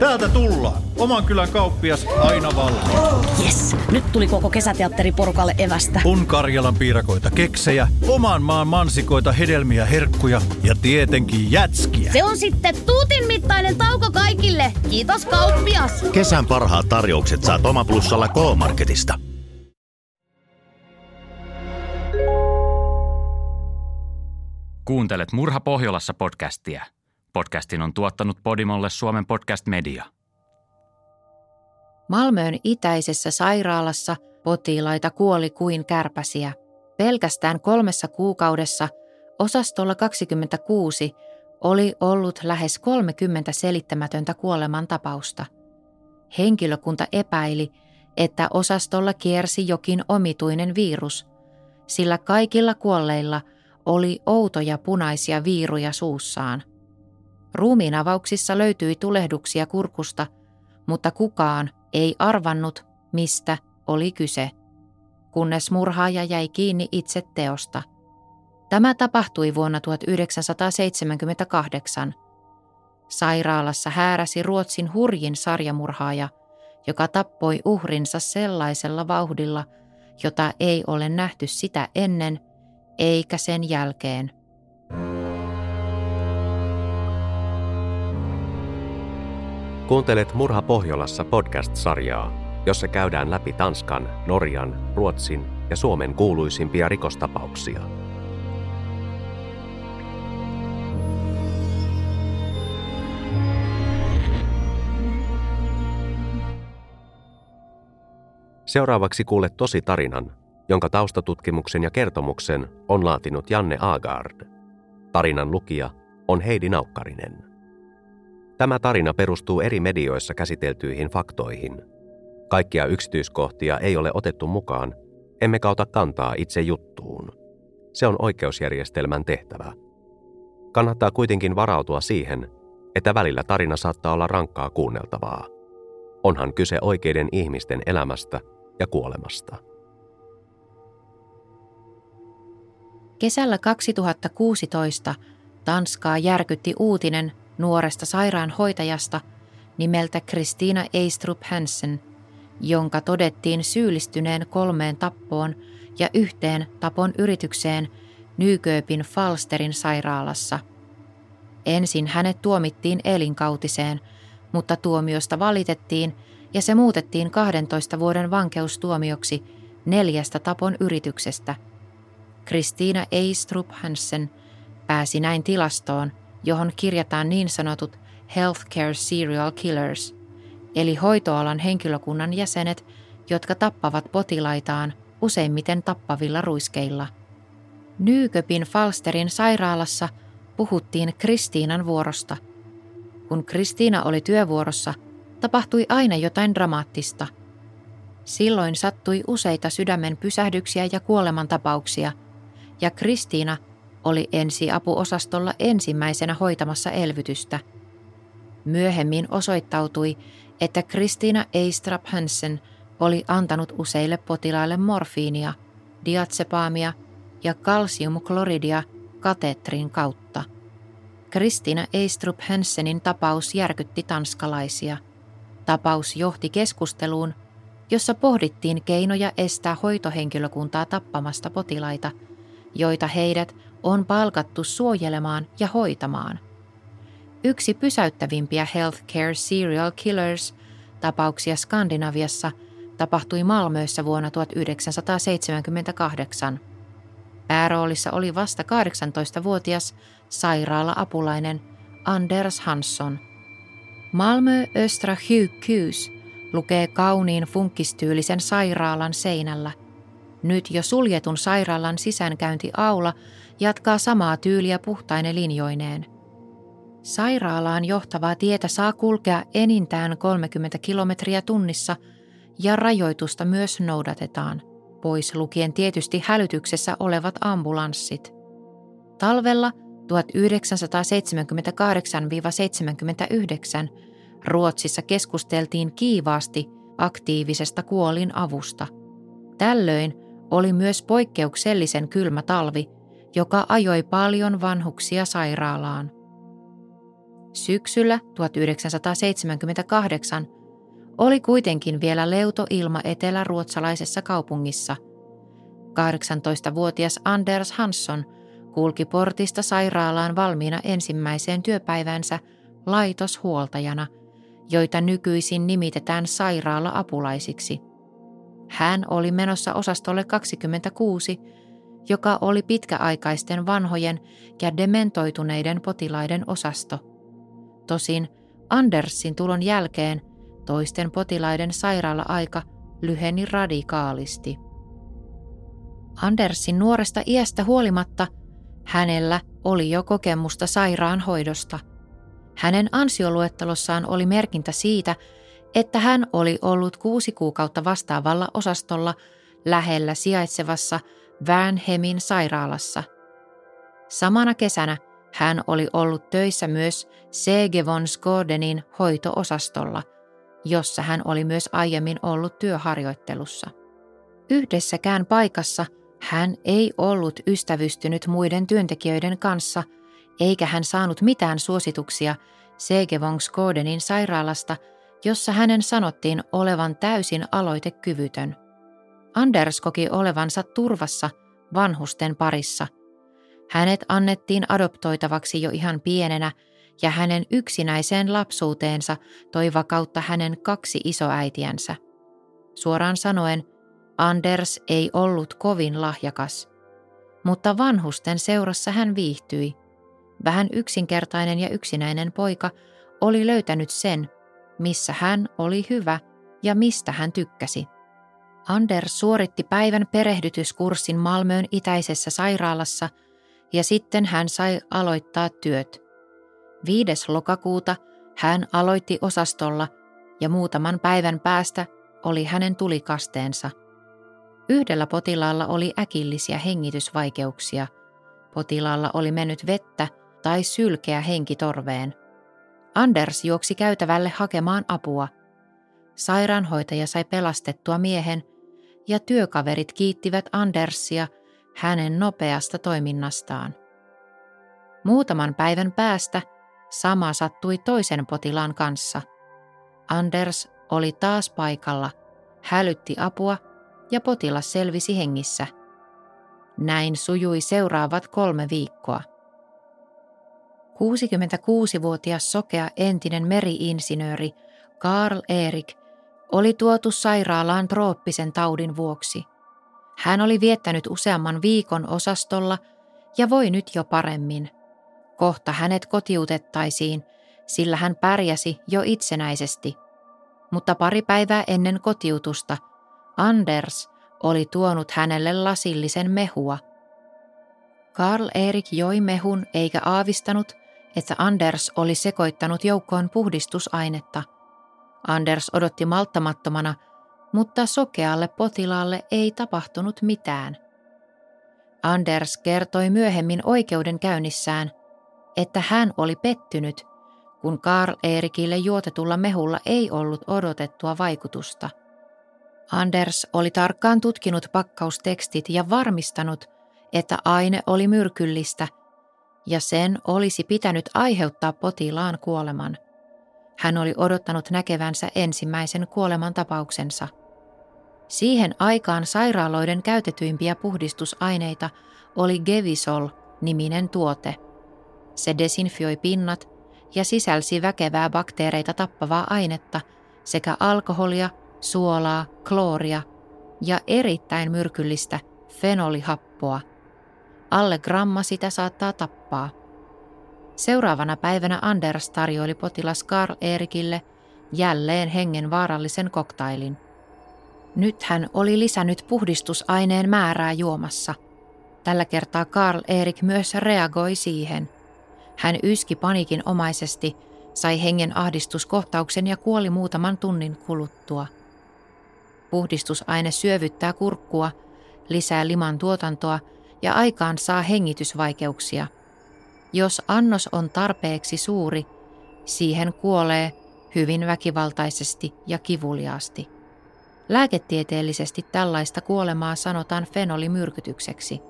Täältä tullaan. Oman kylän kauppias aina valmiina. Yes, nyt tuli koko kesäteatteriporukalle evästä. On Karjalan piirakoita, keksejä, oman maan mansikoita, hedelmiä, herkkuja ja tietenkin jätskiä. Se on sitten tuutin mittainen tauko kaikille. Kiitos kauppias. Kesän parhaat tarjoukset saat Omaplussalla K-Marketista. Kuuntelet Murha Pohjolassa podcastia. Podcastin on tuottanut Podimolle Suomen podcast media. Malmöön itäisessä sairaalassa potilaita kuoli kuin kärpäsiä. Pelkästään kolmessa kuukaudessa osastolla 26 oli ollut lähes 30 selittämätöntä kuolemantapausta. Henkilökunta epäili, että osastolla kiersi jokin omituinen virus, sillä kaikilla kuolleilla oli outoja punaisia viiruja suussaan. Ruumiinavauksissa löytyi tulehduksia kurkusta, mutta kukaan ei arvannut, mistä oli kyse, kunnes murhaaja jäi kiinni itse teosta. Tämä tapahtui vuonna 1978. Sairaalassa hääräsi Ruotsin hurjin sarjamurhaaja, joka tappoi uhrinsa sellaisella vauhdilla, jota ei ole nähty sitä ennen eikä sen jälkeen. Kuuntelet Murha Pohjolassa podcast-sarjaa, jossa käydään läpi Tanskan, Norjan, Ruotsin ja Suomen kuuluisimpia rikostapauksia. Seuraavaksi kuulet tosi tarinan, jonka taustatutkimuksen ja kertomuksen on laatinut Janne Agard. Tarinan lukija on Heidi Naukkarinen. Tämä tarina perustuu eri medioissa käsiteltyihin faktoihin. Kaikkia yksityiskohtia ei ole otettu mukaan, emme kauta kantaa itse juttuun. Se on oikeusjärjestelmän tehtävä. Kannattaa kuitenkin varautua siihen, että välillä tarina saattaa olla rankkaa kuunneltavaa. Onhan kyse oikeiden ihmisten elämästä ja kuolemasta. Kesällä 2016 Tanskaa järkytti uutinen nuoresta sairaanhoitajasta nimeltä Kristiina Eistrup Hansen, jonka todettiin syyllistyneen kolmeen tappoon ja yhteen tapon yritykseen Nyköpin Falsterin sairaalassa. Ensin hänet tuomittiin elinkautiseen, mutta tuomiosta valitettiin ja se muutettiin 12 vuoden vankeustuomioksi neljästä tapon yrityksestä. Kristiina Eistrup Hansen pääsi näin tilastoon, johon kirjataan niin sanotut healthcare serial killers, eli hoitoalan henkilökunnan jäsenet, jotka tappavat potilaitaan useimmiten tappavilla ruiskeilla. Nyköpin Falsterin sairaalassa puhuttiin Kristiinan vuorosta. Kun Kristiina oli työvuorossa, tapahtui aina jotain dramaattista. Silloin sattui useita sydämen pysähdyksiä ja kuolemantapauksia, ja Kristiina – oli ensiapuosastolla ensimmäisenä hoitamassa elvytystä. Myöhemmin osoittautui, että Kristiina Eistrap Hansen oli antanut useille potilaille morfiinia, diatsepaamia ja kalsiumkloridia kateetrin kautta. Kristina Eistrup Hansenin tapaus järkytti tanskalaisia. Tapaus johti keskusteluun, jossa pohdittiin keinoja estää hoitohenkilökuntaa tappamasta potilaita, joita heidät on palkattu suojelemaan ja hoitamaan. Yksi pysäyttävimpiä healthcare serial killers tapauksia Skandinaviassa tapahtui Malmössä vuonna 1978. Pääroolissa oli vasta 18-vuotias sairaala-apulainen Anders Hansson. Malmö Östra Sjukhus lukee kauniin funkistyylisen sairaalan seinällä. Nyt jo suljetun sairaalan sisäänkäyntiaula jatkaa samaa tyyliä puhtaine linjoineen. Sairaalaan johtavaa tietä saa kulkea enintään 30 kilometriä tunnissa ja rajoitusta myös noudatetaan, pois lukien tietysti hälytyksessä olevat ambulanssit. Talvella 1978-79 Ruotsissa keskusteltiin kiivaasti aktiivisesta kuolin avusta. Tällöin oli myös poikkeuksellisen kylmä talvi – joka ajoi paljon vanhuksia sairaalaan. Syksyllä 1978 oli kuitenkin vielä leuto ilma eteläruotsalaisessa kaupungissa. 18-vuotias Anders Hansson kulki portista sairaalaan valmiina ensimmäiseen työpäivänsä laitoshuoltajana, joita nykyisin nimitetään sairaala-apulaisiksi. Hän oli menossa osastolle 26, joka oli pitkäaikaisten vanhojen ja dementoituneiden potilaiden osasto. Tosin Andersin tulon jälkeen toisten potilaiden sairaala-aika lyheni radikaalisti. Andersin nuoresta iästä huolimatta hänellä oli jo kokemusta sairaanhoidosta. Hänen ansioluettelossaan oli merkintä siitä, että hän oli ollut kuusi kuukautta vastaavalla osastolla lähellä sijaitsevassa Värnhemin sairaalassa. Samana kesänä hän oli ollut töissä myös Segevon Skordenin hoitoosastolla, jossa hän oli myös aiemmin ollut työharjoittelussa. Yhdessäkään paikassa hän ei ollut ystävystynyt muiden työntekijöiden kanssa, eikä hän saanut mitään suosituksia Segevon Skordenin sairaalasta, jossa hänen sanottiin olevan täysin aloitekyvytön. Anders koki olevansa turvassa vanhusten parissa. Hänet annettiin adoptoitavaksi jo ihan pienenä ja hänen yksinäiseen lapsuuteensa toi vakautta hänen kaksi isoäitiänsä. Suoraan sanoen, Anders ei ollut kovin lahjakas, mutta vanhusten seurassa hän viihtyi. Vähän yksinkertainen ja yksinäinen poika oli löytänyt sen, missä hän oli hyvä ja mistä hän tykkäsi. Anders suoritti päivän perehdytyskurssin Malmöön itäisessä sairaalassa ja sitten hän sai aloittaa työt. 5. lokakuuta hän aloitti osastolla ja muutaman päivän päästä oli hänen tulikasteensa. Yhdellä potilaalla oli äkillisiä hengitysvaikeuksia. Potilaalla oli mennyt vettä tai sylkeä henkitorveen. Anders juoksi käytävälle hakemaan apua. Sairaanhoitaja sai pelastettua miehen ja työkaverit kiittivät Andersia hänen nopeasta toiminnastaan. Muutaman päivän päästä sama sattui toisen potilaan kanssa. Anders oli taas paikalla, hälytti apua ja potilas selvisi hengissä. Näin sujui seuraavat kolme viikkoa. 66-vuotias sokea entinen meriinsinööri Karl Erik oli tuotu sairaalaan trooppisen taudin vuoksi. Hän oli viettänyt useamman viikon osastolla ja voi nyt jo paremmin. Kohta hänet kotiutettaisiin, sillä hän pärjäsi jo itsenäisesti. Mutta pari päivää ennen kotiutusta Anders oli tuonut hänelle lasillisen mehua. Karl Erik joi mehun eikä aavistanut, että Anders oli sekoittanut joukkoon puhdistusainetta. Anders odotti malttamattomana, mutta sokealle potilaalle ei tapahtunut mitään. Anders kertoi myöhemmin oikeudenkäynnissään, että hän oli pettynyt, kun Karl Erikille juotetulla mehulla ei ollut odotettua vaikutusta. Anders oli tarkkaan tutkinut pakkaustekstit ja varmistanut, että aine oli myrkyllistä – ja sen olisi pitänyt aiheuttaa potilaan kuoleman. Hän oli odottanut näkevänsä ensimmäisen kuoleman tapauksensa. Siihen aikaan sairaaloiden käytetyimpiä puhdistusaineita oli Gevisol-niminen tuote. Se desinfioi pinnat ja sisälsi väkevää bakteereita tappavaa ainetta sekä alkoholia, suolaa, klooria ja erittäin myrkyllistä fenolihappoa – Alle gramma sitä saattaa tappaa. Seuraavana päivänä Anders tarjoili potilas Karl Erikille jälleen hengen vaarallisen koktailin. Nyt hän oli lisännyt puhdistusaineen määrää juomassa. Tällä kertaa Karl Erik myös reagoi siihen. Hän yski panikin omaisesti, sai hengen ahdistuskohtauksen ja kuoli muutaman tunnin kuluttua. Puhdistusaine syövyttää kurkkua, lisää liman tuotantoa ja aikaan saa hengitysvaikeuksia. Jos annos on tarpeeksi suuri, siihen kuolee hyvin väkivaltaisesti ja kivuliaasti. Lääketieteellisesti tällaista kuolemaa sanotaan fenolimyrkytykseksi.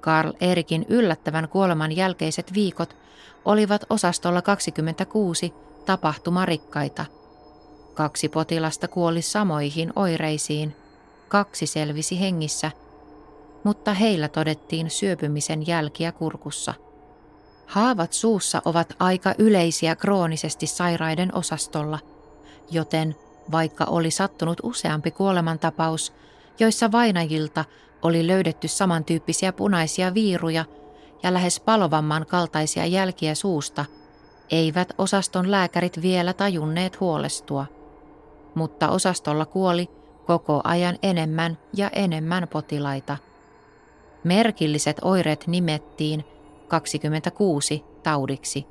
Karl Erikin yllättävän kuoleman jälkeiset viikot olivat osastolla 26 tapahtumarikkaita. Kaksi potilasta kuoli samoihin oireisiin, kaksi selvisi hengissä, mutta heillä todettiin syöpymisen jälkiä kurkussa. Haavat suussa ovat aika yleisiä kroonisesti sairaiden osastolla, joten vaikka oli sattunut useampi kuolemantapaus, joissa vainajilta oli löydetty samantyyppisiä punaisia viiruja ja lähes palovamman kaltaisia jälkiä suusta, eivät osaston lääkärit vielä tajunneet huolestua. Mutta osastolla kuoli koko ajan enemmän ja enemmän potilaita. Merkilliset oireet nimettiin 26 taudiksi.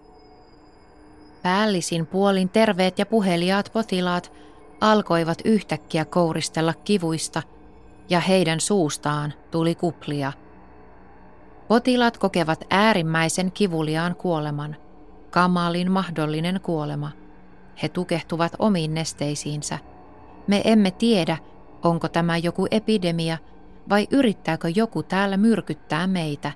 Päällisin puolin terveet ja puheliaat potilaat alkoivat yhtäkkiä kouristella kivuista ja heidän suustaan tuli kuplia. Potilaat kokevat äärimmäisen kivuliaan kuoleman, kamalin mahdollinen kuolema. He tukehtuvat omiin nesteisiinsä. Me emme tiedä, onko tämä joku epidemia vai yrittääkö joku täällä myrkyttää meitä,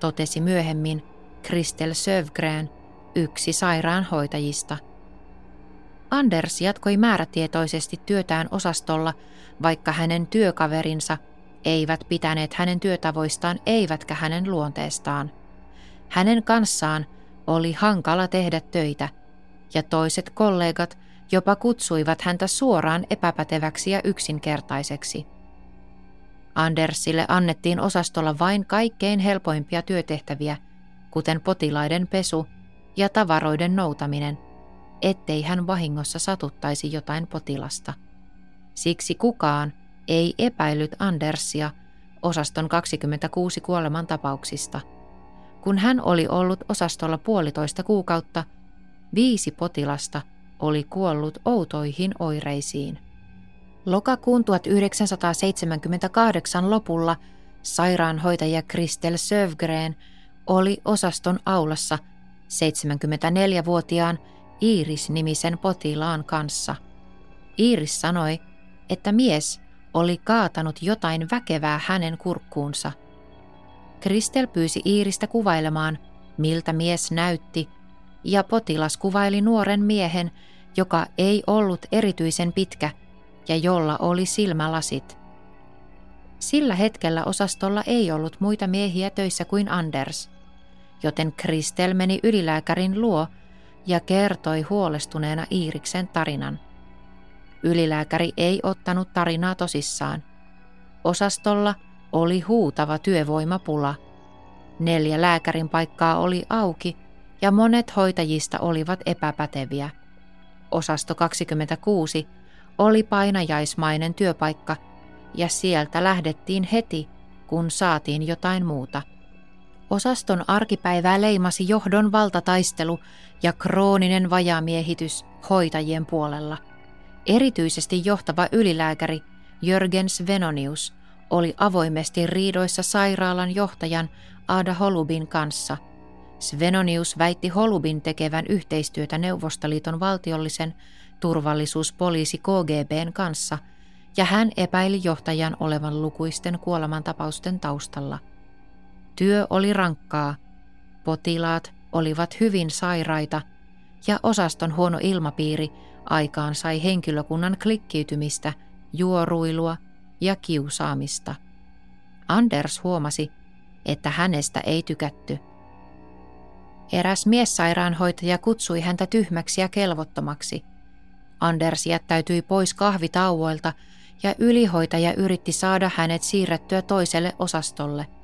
totesi myöhemmin Kristel Sövgren, yksi sairaanhoitajista – Anders jatkoi määrätietoisesti työtään osastolla, vaikka hänen työkaverinsa eivät pitäneet hänen työtavoistaan eivätkä hänen luonteestaan. Hänen kanssaan oli hankala tehdä töitä, ja toiset kollegat jopa kutsuivat häntä suoraan epäpäteväksi ja yksinkertaiseksi. Andersille annettiin osastolla vain kaikkein helpoimpia työtehtäviä, kuten potilaiden pesu ja tavaroiden noutaminen – ettei hän vahingossa satuttaisi jotain potilasta. Siksi kukaan ei epäillyt Andersia osaston 26 kuolemantapauksista. Kun hän oli ollut osastolla puolitoista kuukautta, viisi potilasta oli kuollut outoihin oireisiin. Lokakuun 1978 lopulla sairaanhoitaja Kristel Sövgren oli osaston aulassa 74-vuotiaan Iiris-nimisen potilaan kanssa. Iiris sanoi, että mies oli kaatanut jotain väkevää hänen kurkkuunsa. Kristel pyysi Iiristä kuvailemaan, miltä mies näytti, ja potilas kuvaili nuoren miehen, joka ei ollut erityisen pitkä ja jolla oli silmälasit. Sillä hetkellä osastolla ei ollut muita miehiä töissä kuin Anders, joten Kristel meni ylilääkärin luo – ja kertoi huolestuneena Iiriksen tarinan. Ylilääkäri ei ottanut tarinaa tosissaan. Osastolla oli huutava työvoimapula. Neljä lääkärin paikkaa oli auki ja monet hoitajista olivat epäpäteviä. Osasto 26 oli painajaismainen työpaikka ja sieltä lähdettiin heti, kun saatiin jotain muuta – Osaston arkipäivää leimasi johdon valtataistelu ja krooninen vajamiehitys hoitajien puolella. Erityisesti johtava ylilääkäri Jörgens Venonius oli avoimesti riidoissa sairaalan johtajan Ada Holubin kanssa. Svenonius väitti Holubin tekevän yhteistyötä Neuvostoliiton valtiollisen turvallisuuspoliisi KGBn kanssa, ja hän epäili johtajan olevan lukuisten kuolemantapausten taustalla – Työ oli rankkaa, potilaat olivat hyvin sairaita ja osaston huono ilmapiiri aikaan sai henkilökunnan klikkiytymistä, juoruilua ja kiusaamista. Anders huomasi, että hänestä ei tykätty. Eräs miessairaanhoitaja kutsui häntä tyhmäksi ja kelvottomaksi. Anders jättäytyi pois kahvitauoilta ja ylihoitaja yritti saada hänet siirrettyä toiselle osastolle –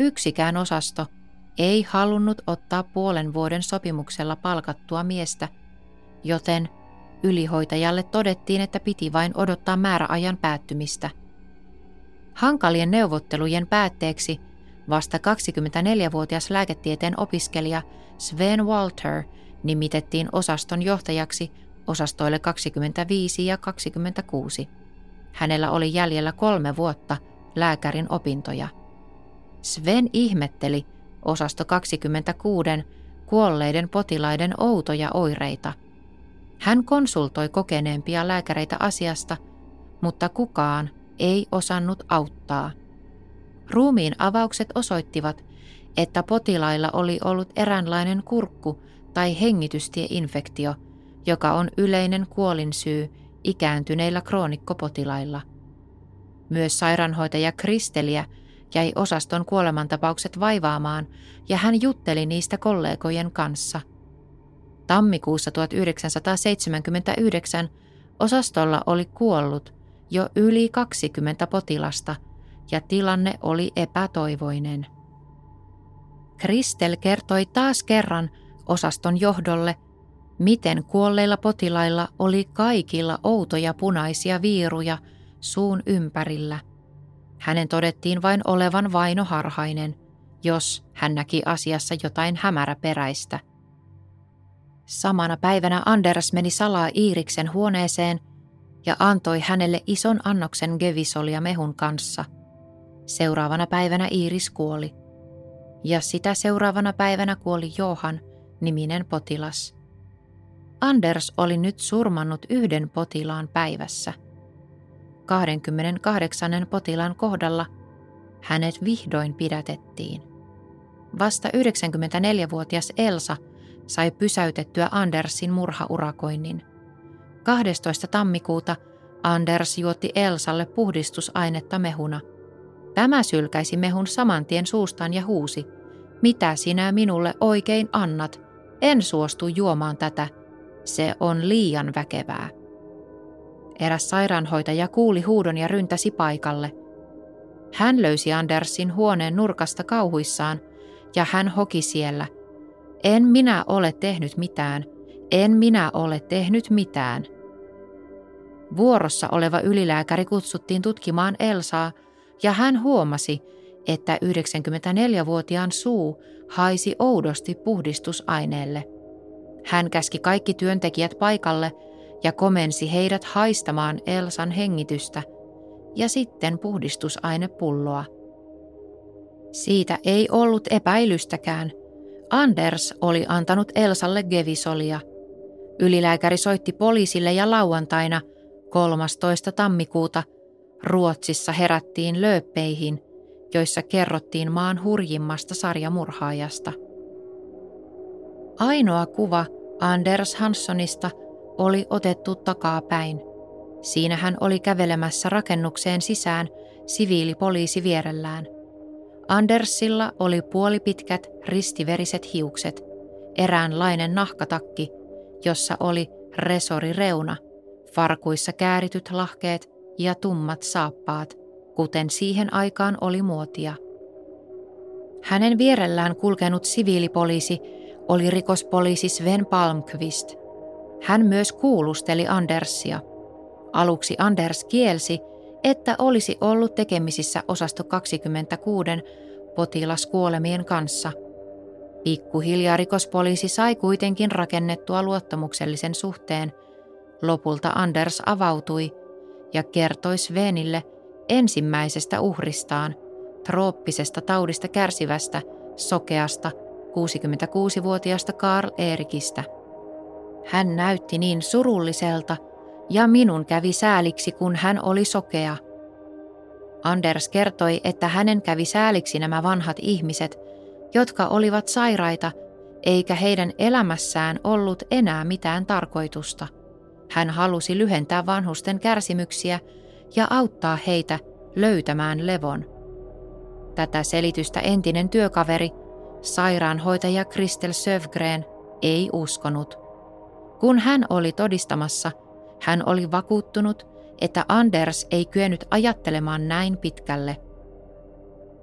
Yksikään osasto ei halunnut ottaa puolen vuoden sopimuksella palkattua miestä, joten ylihoitajalle todettiin, että piti vain odottaa määräajan päättymistä. Hankalien neuvottelujen päätteeksi vasta 24-vuotias lääketieteen opiskelija Sven Walter nimitettiin osaston johtajaksi osastoille 25 ja 26. Hänellä oli jäljellä kolme vuotta lääkärin opintoja – Sven ihmetteli osasto 26 kuolleiden potilaiden outoja oireita. Hän konsultoi kokeneempia lääkäreitä asiasta, mutta kukaan ei osannut auttaa. Ruumiin avaukset osoittivat, että potilailla oli ollut eräänlainen kurkku- tai hengitystieinfektio, joka on yleinen kuolinsyy ikääntyneillä kroonikkopotilailla. Myös sairaanhoitaja Kristeliä jäi osaston kuolemantapaukset vaivaamaan ja hän jutteli niistä kollegojen kanssa. Tammikuussa 1979 osastolla oli kuollut jo yli 20 potilasta ja tilanne oli epätoivoinen. Kristel kertoi taas kerran osaston johdolle, miten kuolleilla potilailla oli kaikilla outoja punaisia viiruja suun ympärillä. Hänen todettiin vain olevan vainoharhainen, jos hän näki asiassa jotain hämäräperäistä. Samana päivänä Anders meni salaa Iiriksen huoneeseen ja antoi hänelle ison annoksen gevisolia mehun kanssa. Seuraavana päivänä Iiris kuoli. Ja sitä seuraavana päivänä kuoli Johan, niminen potilas. Anders oli nyt surmannut yhden potilaan päivässä. 28. potilaan kohdalla hänet vihdoin pidätettiin. Vasta 94-vuotias Elsa sai pysäytettyä Andersin murhaurakoinnin. 12. tammikuuta Anders juotti Elsalle puhdistusainetta mehuna. Tämä sylkäisi mehun saman tien suustaan ja huusi, mitä sinä minulle oikein annat? En suostu juomaan tätä. Se on liian väkevää. Eräs sairaanhoitaja kuuli huudon ja ryntäsi paikalle. Hän löysi Andersin huoneen nurkasta kauhuissaan ja hän hoki siellä. En minä ole tehnyt mitään. En minä ole tehnyt mitään. Vuorossa oleva ylilääkäri kutsuttiin tutkimaan Elsaa ja hän huomasi, että 94-vuotiaan suu haisi oudosti puhdistusaineelle. Hän käski kaikki työntekijät paikalle ja komensi heidät haistamaan Elsan hengitystä ja sitten puhdistusainepulloa. Siitä ei ollut epäilystäkään. Anders oli antanut Elsalle gevisolia. Ylilääkäri soitti poliisille ja lauantaina 13. tammikuuta Ruotsissa herättiin lööppeihin – joissa kerrottiin maan hurjimmasta sarjamurhaajasta. Ainoa kuva Anders Hanssonista oli otettu takapäin. Siinä hän oli kävelemässä rakennukseen sisään siviilipoliisi vierellään. Andersilla oli puolipitkät ristiveriset hiukset, eräänlainen nahkatakki, jossa oli resori reuna, farkuissa käärityt lahkeet ja tummat saappaat kuten siihen aikaan oli muotia. Hänen vierellään kulkenut siviilipoliisi oli rikospoliisi Sven Palmqvist. Hän myös kuulusteli Andersia. Aluksi Anders kielsi, että olisi ollut tekemisissä osasto 26 potilaskuolemien kanssa. Pikkuhiljaa rikospoliisi sai kuitenkin rakennettua luottamuksellisen suhteen. Lopulta Anders avautui ja kertoi Svenille, ensimmäisestä uhristaan, trooppisesta taudista kärsivästä, sokeasta, 66-vuotiaasta Karl Erikistä. Hän näytti niin surulliselta, ja minun kävi sääliksi, kun hän oli sokea. Anders kertoi, että hänen kävi sääliksi nämä vanhat ihmiset, jotka olivat sairaita, eikä heidän elämässään ollut enää mitään tarkoitusta. Hän halusi lyhentää vanhusten kärsimyksiä ja auttaa heitä löytämään levon. Tätä selitystä entinen työkaveri, sairaanhoitaja Kristel Sövgren, ei uskonut. Kun hän oli todistamassa, hän oli vakuuttunut, että Anders ei kyennyt ajattelemaan näin pitkälle.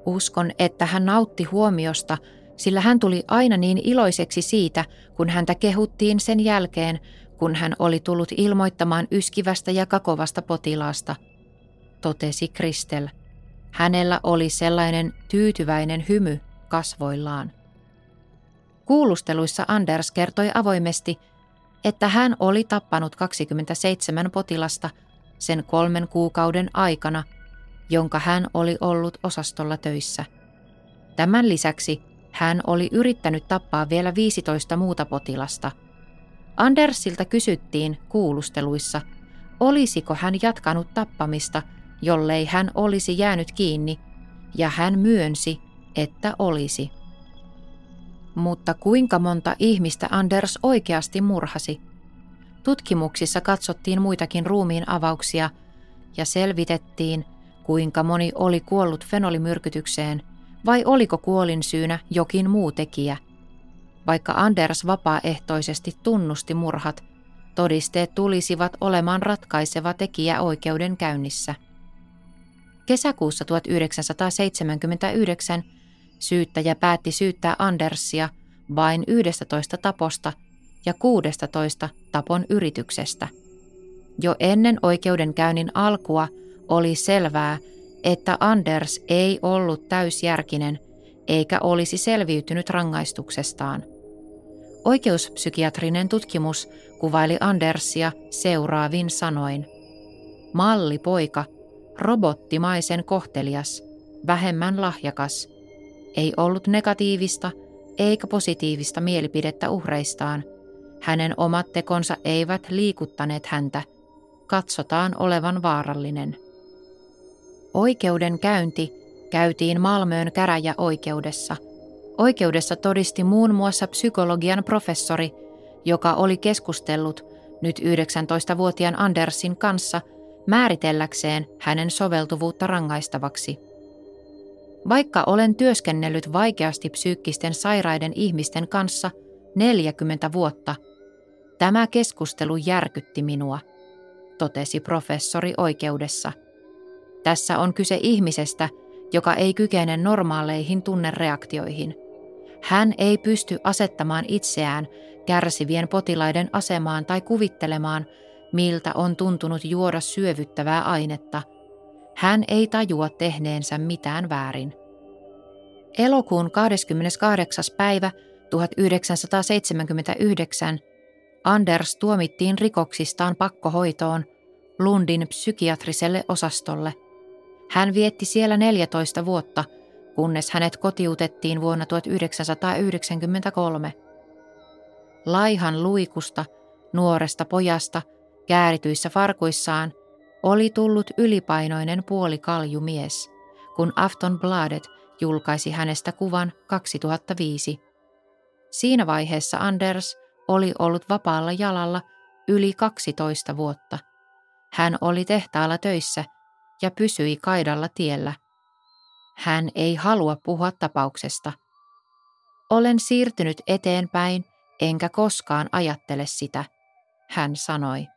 Uskon, että hän nautti huomiosta, sillä hän tuli aina niin iloiseksi siitä, kun häntä kehuttiin sen jälkeen, kun hän oli tullut ilmoittamaan yskivästä ja kakovasta potilaasta – totesi Kristel. Hänellä oli sellainen tyytyväinen hymy kasvoillaan. Kuulusteluissa Anders kertoi avoimesti, että hän oli tappanut 27 potilasta sen kolmen kuukauden aikana, jonka hän oli ollut osastolla töissä. Tämän lisäksi hän oli yrittänyt tappaa vielä 15 muuta potilasta. Andersilta kysyttiin kuulusteluissa, olisiko hän jatkanut tappamista – jollei hän olisi jäänyt kiinni ja hän myönsi, että olisi. Mutta kuinka monta ihmistä Anders oikeasti murhasi? Tutkimuksissa katsottiin muitakin ruumiin avauksia ja selvitettiin, kuinka moni oli kuollut fenolimyrkytykseen vai oliko kuolin syynä jokin muu tekijä. Vaikka Anders vapaaehtoisesti tunnusti murhat, todisteet tulisivat olemaan ratkaiseva tekijä oikeudenkäynnissä. Kesäkuussa 1979 syyttäjä päätti syyttää Andersia vain 11 taposta ja 16 tapon yrityksestä. Jo ennen oikeudenkäynnin alkua oli selvää, että Anders ei ollut täysjärkinen eikä olisi selviytynyt rangaistuksestaan. Oikeuspsykiatrinen tutkimus kuvaili Andersia seuraavin sanoin. Mallipoika, robottimaisen kohtelias, vähemmän lahjakas. Ei ollut negatiivista eikä positiivista mielipidettä uhreistaan. Hänen omat tekonsa eivät liikuttaneet häntä. Katsotaan olevan vaarallinen. Oikeudenkäynti käytiin Malmöön käräjäoikeudessa. Oikeudessa todisti muun muassa psykologian professori, joka oli keskustellut nyt 19-vuotiaan Andersin kanssa määritelläkseen hänen soveltuvuutta rangaistavaksi. Vaikka olen työskennellyt vaikeasti psyykkisten sairaiden ihmisten kanssa 40 vuotta, tämä keskustelu järkytti minua, totesi professori oikeudessa – tässä on kyse ihmisestä, joka ei kykene normaaleihin tunnereaktioihin. Hän ei pysty asettamaan itseään kärsivien potilaiden asemaan tai kuvittelemaan, miltä on tuntunut juoda syövyttävää ainetta. Hän ei tajua tehneensä mitään väärin. Elokuun 28. päivä 1979 Anders tuomittiin rikoksistaan pakkohoitoon Lundin psykiatriselle osastolle – hän vietti siellä 14 vuotta, kunnes hänet kotiutettiin vuonna 1993. Laihan luikusta, nuoresta pojasta, käärityissä farkuissaan, oli tullut ylipainoinen puolikaljumies, kun Afton Bladet julkaisi hänestä kuvan 2005. Siinä vaiheessa Anders oli ollut vapaalla jalalla yli 12 vuotta. Hän oli tehtaalla töissä – ja pysyi kaidalla tiellä. Hän ei halua puhua tapauksesta. Olen siirtynyt eteenpäin, enkä koskaan ajattele sitä, hän sanoi.